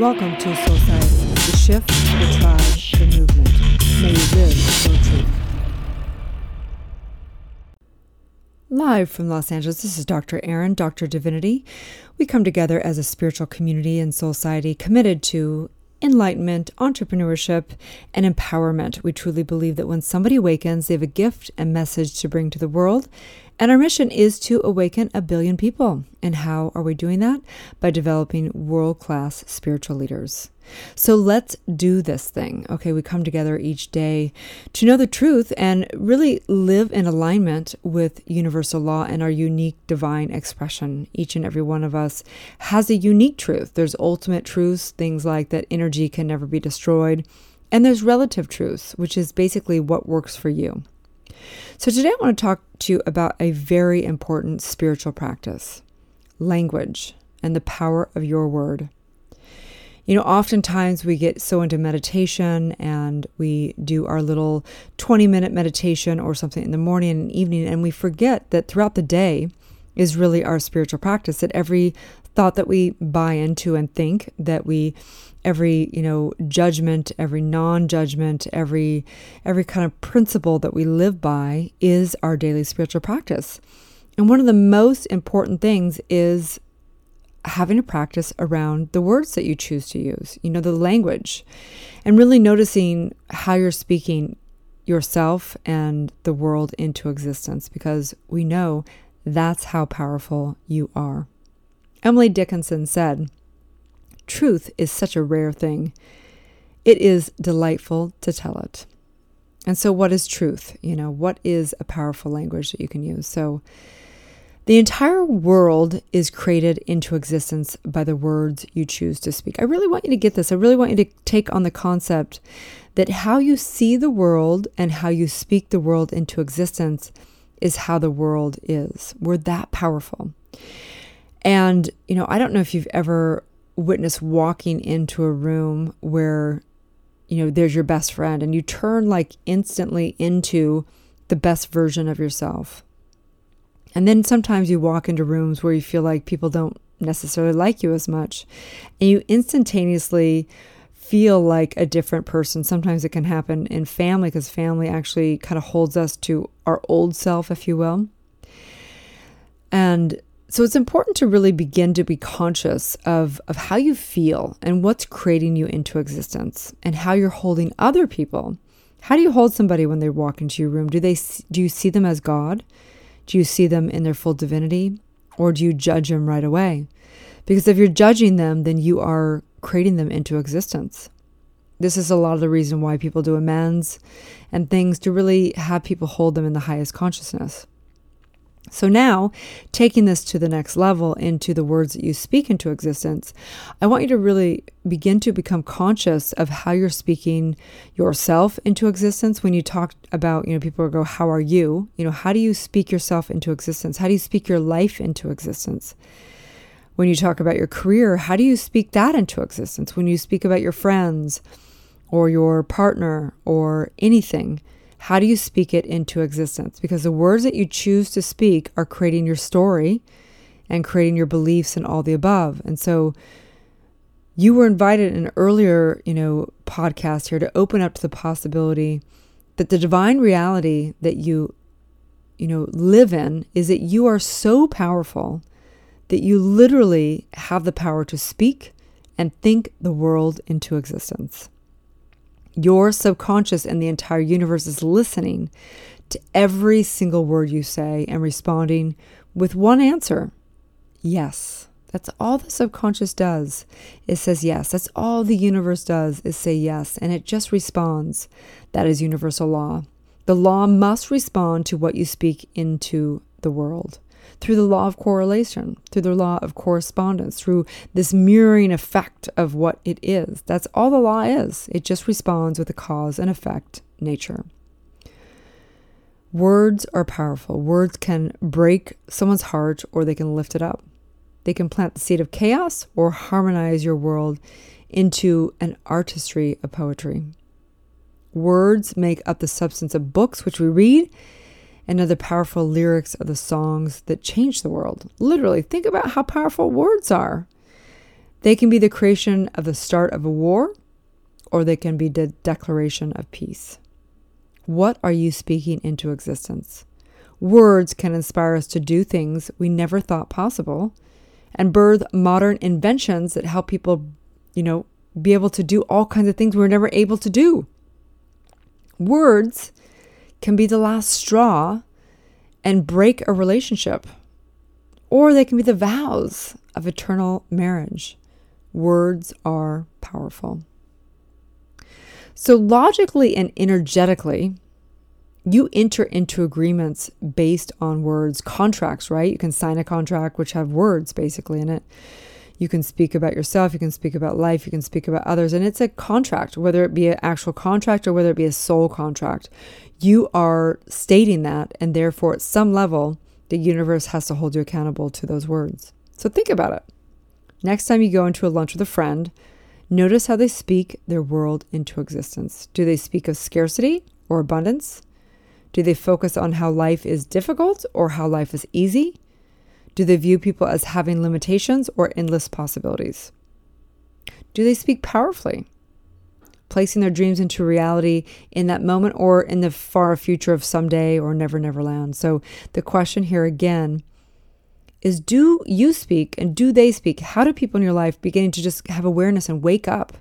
Welcome to Science, the shift, the tribe, the movement. May you live your truth. Live from Los Angeles, this is Dr. Erin, Dr. Divinity. We come together as a spiritual community and society committed to enlightenment, entrepreneurship, and empowerment. We truly believe that when somebody awakens, they have a gift and message to bring to the world, and our mission is to awaken a billion people. And how are we doing that? By developing world class spiritual leaders. So let's do this thing. Okay, we come together each day to know the truth and really live in alignment with universal law and our unique divine expression. Each and every one of us has a unique truth. There's ultimate truths, things like that energy can never be destroyed. And there's relative truths, which is basically what works for you. So, today I want to talk to you about a very important spiritual practice language and the power of your word. You know, oftentimes we get so into meditation and we do our little 20 minute meditation or something in the morning and evening, and we forget that throughout the day is really our spiritual practice, that every thought that we buy into and think that we every you know judgment every non-judgment every every kind of principle that we live by is our daily spiritual practice. And one of the most important things is having a practice around the words that you choose to use you know the language and really noticing how you're speaking yourself and the world into existence because we know that's how powerful you are. Emily Dickinson said Truth is such a rare thing. It is delightful to tell it. And so, what is truth? You know, what is a powerful language that you can use? So, the entire world is created into existence by the words you choose to speak. I really want you to get this. I really want you to take on the concept that how you see the world and how you speak the world into existence is how the world is. We're that powerful. And, you know, I don't know if you've ever witness walking into a room where you know there's your best friend and you turn like instantly into the best version of yourself. And then sometimes you walk into rooms where you feel like people don't necessarily like you as much and you instantaneously feel like a different person. Sometimes it can happen in family because family actually kind of holds us to our old self if you will. And so it's important to really begin to be conscious of, of how you feel and what's creating you into existence and how you're holding other people. How do you hold somebody when they walk into your room? Do they do you see them as God? Do you see them in their full divinity or do you judge them right away? Because if you're judging them, then you are creating them into existence. This is a lot of the reason why people do amends and things to really have people hold them in the highest consciousness. So now, taking this to the next level into the words that you speak into existence, I want you to really begin to become conscious of how you're speaking yourself into existence. When you talk about, you know, people go, How are you? You know, how do you speak yourself into existence? How do you speak your life into existence? When you talk about your career, how do you speak that into existence? When you speak about your friends or your partner or anything, how do you speak it into existence? Because the words that you choose to speak are creating your story and creating your beliefs and all the above. And so you were invited in an earlier, you know, podcast here to open up to the possibility that the divine reality that you you know live in is that you are so powerful that you literally have the power to speak and think the world into existence. Your subconscious and the entire universe is listening to every single word you say and responding with one answer yes. That's all the subconscious does. It says yes. That's all the universe does is say yes. And it just responds. That is universal law. The law must respond to what you speak into the world through the law of correlation, through the law of correspondence, through this mirroring effect of what it is. That's all the law is. It just responds with a cause and effect nature. Words are powerful. Words can break someone's heart or they can lift it up. They can plant the seed of chaos or harmonize your world into an artistry of poetry. Words make up the substance of books which we read and other powerful lyrics of the songs that change the world. Literally, think about how powerful words are. They can be the creation of the start of a war, or they can be the declaration of peace. What are you speaking into existence? Words can inspire us to do things we never thought possible and birth modern inventions that help people, you know, be able to do all kinds of things we were never able to do. Words can be the last straw and break a relationship, or they can be the vows of eternal marriage. Words are powerful. So, logically and energetically, you enter into agreements based on words, contracts, right? You can sign a contract which have words basically in it. You can speak about yourself, you can speak about life, you can speak about others, and it's a contract, whether it be an actual contract or whether it be a soul contract. You are stating that, and therefore, at some level, the universe has to hold you accountable to those words. So think about it. Next time you go into a lunch with a friend, notice how they speak their world into existence. Do they speak of scarcity or abundance? Do they focus on how life is difficult or how life is easy? Do they view people as having limitations or endless possibilities? Do they speak powerfully, placing their dreams into reality in that moment or in the far future of someday or never, never land? So the question here again is do you speak and do they speak? How do people in your life begin to just have awareness and wake up,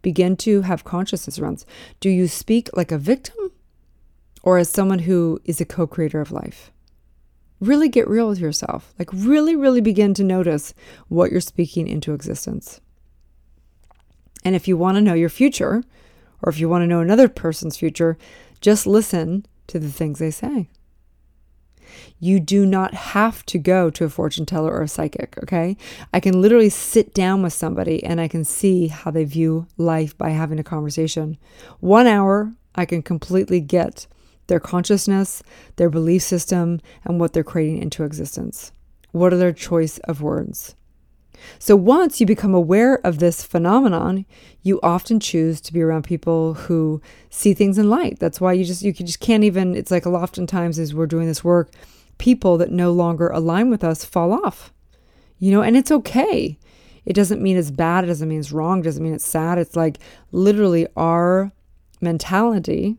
begin to have consciousness around? Do you speak like a victim or as someone who is a co creator of life? Really get real with yourself. Like, really, really begin to notice what you're speaking into existence. And if you want to know your future, or if you want to know another person's future, just listen to the things they say. You do not have to go to a fortune teller or a psychic, okay? I can literally sit down with somebody and I can see how they view life by having a conversation. One hour, I can completely get their consciousness, their belief system, and what they're creating into existence. What are their choice of words? So once you become aware of this phenomenon, you often choose to be around people who see things in light. That's why you just you just can't even it's like oftentimes as we're doing this work, people that no longer align with us fall off. You know, and it's okay. It doesn't mean it's bad, it doesn't mean it's wrong, it doesn't mean it's sad. It's like literally our mentality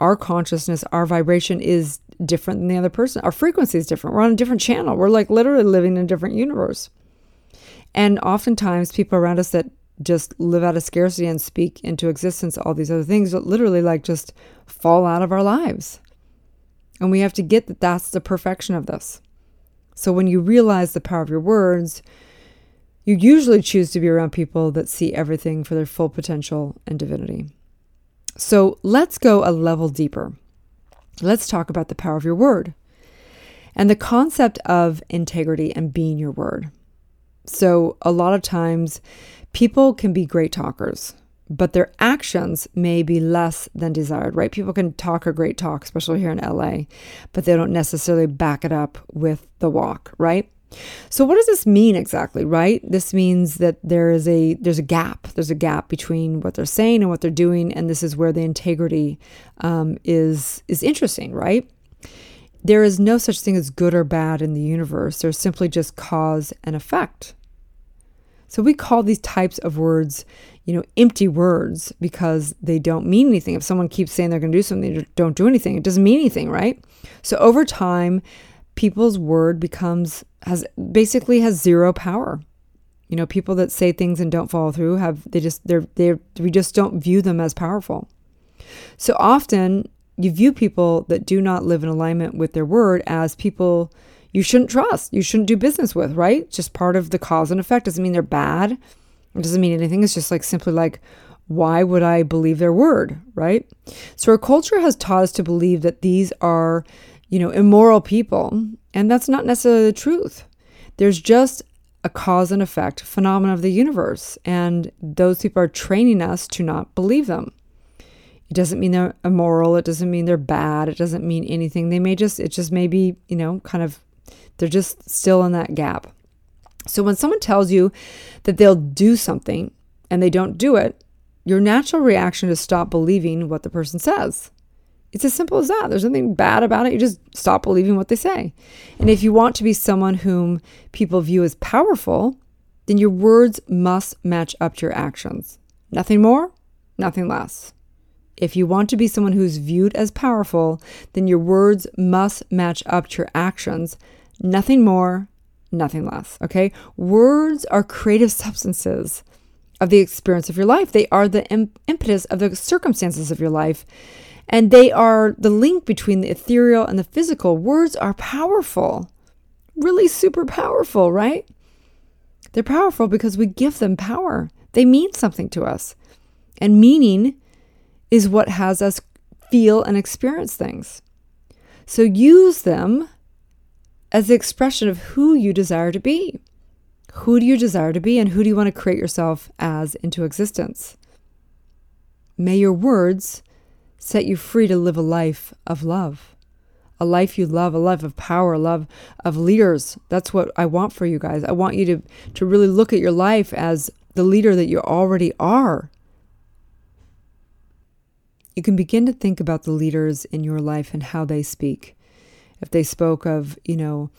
our consciousness, our vibration is different than the other person. Our frequency is different. We're on a different channel. We're like literally living in a different universe. And oftentimes, people around us that just live out of scarcity and speak into existence all these other things that literally like just fall out of our lives. And we have to get that that's the perfection of this. So when you realize the power of your words, you usually choose to be around people that see everything for their full potential and divinity. So let's go a level deeper. Let's talk about the power of your word and the concept of integrity and being your word. So, a lot of times, people can be great talkers, but their actions may be less than desired, right? People can talk a great talk, especially here in LA, but they don't necessarily back it up with the walk, right? So what does this mean exactly, right? This means that there is a there's a gap. There's a gap between what they're saying and what they're doing, and this is where the integrity um, is is interesting, right? There is no such thing as good or bad in the universe. There's simply just cause and effect. So we call these types of words, you know, empty words because they don't mean anything. If someone keeps saying they're going to do something, they don't do anything. It doesn't mean anything, right? So over time, people's word becomes has basically has zero power. You know, people that say things and don't follow through have they just they're they we just don't view them as powerful. So often you view people that do not live in alignment with their word as people you shouldn't trust, you shouldn't do business with, right? just part of the cause and effect. Doesn't mean they're bad. It doesn't mean anything. It's just like simply like, why would I believe their word, right? So our culture has taught us to believe that these are you know, immoral people. And that's not necessarily the truth. There's just a cause and effect phenomenon of the universe. And those people are training us to not believe them. It doesn't mean they're immoral. It doesn't mean they're bad. It doesn't mean anything. They may just, it just may be, you know, kind of, they're just still in that gap. So when someone tells you that they'll do something and they don't do it, your natural reaction is stop believing what the person says. It's as simple as that. There's nothing bad about it. You just stop believing what they say. And if you want to be someone whom people view as powerful, then your words must match up to your actions. Nothing more, nothing less. If you want to be someone who's viewed as powerful, then your words must match up to your actions. Nothing more, nothing less. Okay? Words are creative substances of the experience of your life, they are the impetus of the circumstances of your life. And they are the link between the ethereal and the physical. Words are powerful, really super powerful, right? They're powerful because we give them power. They mean something to us. And meaning is what has us feel and experience things. So use them as the expression of who you desire to be. Who do you desire to be, and who do you want to create yourself as into existence? May your words set you free to live a life of love, a life you love, a life of power, a love of leaders. That's what I want for you guys. I want you to, to really look at your life as the leader that you already are you can begin to think about the leaders in your life and how they speak. If they spoke of, you know,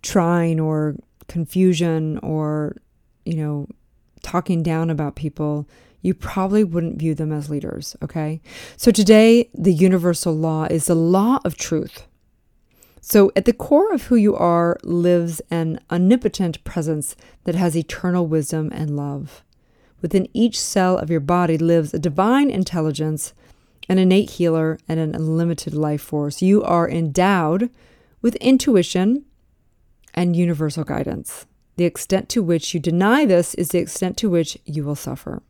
trying or confusion or, you know, talking down about people, you probably wouldn't view them as leaders, okay? So today, the universal law is the law of truth. So, at the core of who you are lives an omnipotent presence that has eternal wisdom and love. Within each cell of your body lives a divine intelligence an innate healer, and an unlimited life force. You are endowed with intuition and universal guidance. The extent to which you deny this is the extent to which you will suffer.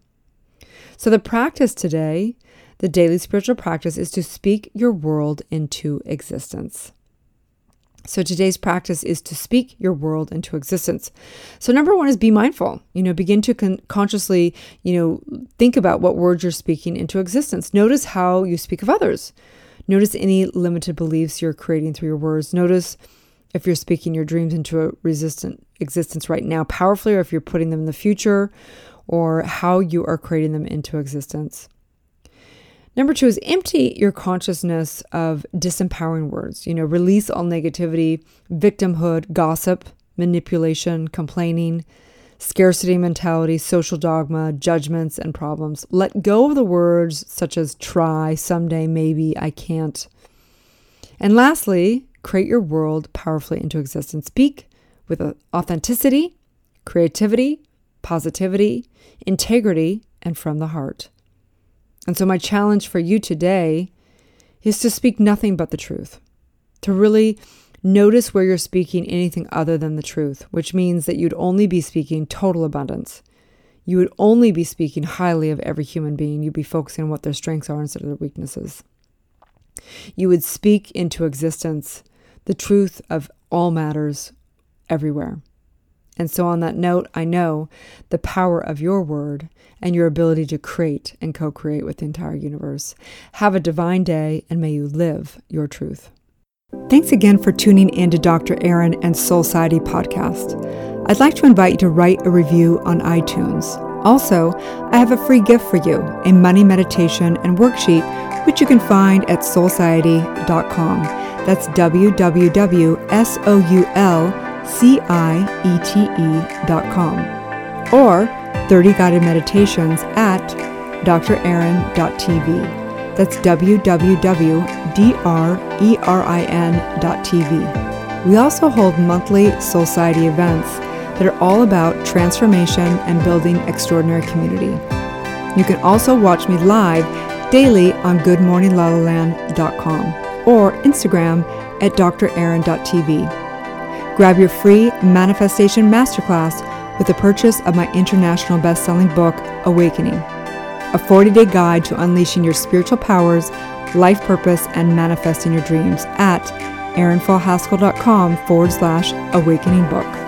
So, the practice today, the daily spiritual practice, is to speak your world into existence. So today's practice is to speak your world into existence. So number 1 is be mindful. You know, begin to con- consciously, you know, think about what words you're speaking into existence. Notice how you speak of others. Notice any limited beliefs you're creating through your words. Notice if you're speaking your dreams into a resistant existence right now powerfully or if you're putting them in the future or how you are creating them into existence. Number two is empty your consciousness of disempowering words. You know, release all negativity, victimhood, gossip, manipulation, complaining, scarcity mentality, social dogma, judgments, and problems. Let go of the words such as try, someday, maybe, I can't. And lastly, create your world powerfully into existence. Speak with authenticity, creativity, positivity, integrity, and from the heart. And so, my challenge for you today is to speak nothing but the truth, to really notice where you're speaking anything other than the truth, which means that you'd only be speaking total abundance. You would only be speaking highly of every human being. You'd be focusing on what their strengths are instead of their weaknesses. You would speak into existence the truth of all matters everywhere. And so, on that note, I know the power of your word and your ability to create and co create with the entire universe. Have a divine day, and may you live your truth. Thanks again for tuning in to Dr. Erin and Soulciety podcast. I'd like to invite you to write a review on iTunes. Also, I have a free gift for you a money meditation and worksheet, which you can find at soulciety.com. That's www.soul C-I-E-T-E.com or 30 guided meditations at drerin.tv. That's www.drerin.tv. We also hold monthly Soulciety events that are all about transformation and building extraordinary community. You can also watch me live daily on goodmorninglalaland.com or Instagram at drerin.tv. Grab your free Manifestation Masterclass with the purchase of my international best-selling book, Awakening, a 40-day guide to unleashing your spiritual powers, life purpose, and manifesting your dreams at erinfallhaskell.com forward slash awakening book.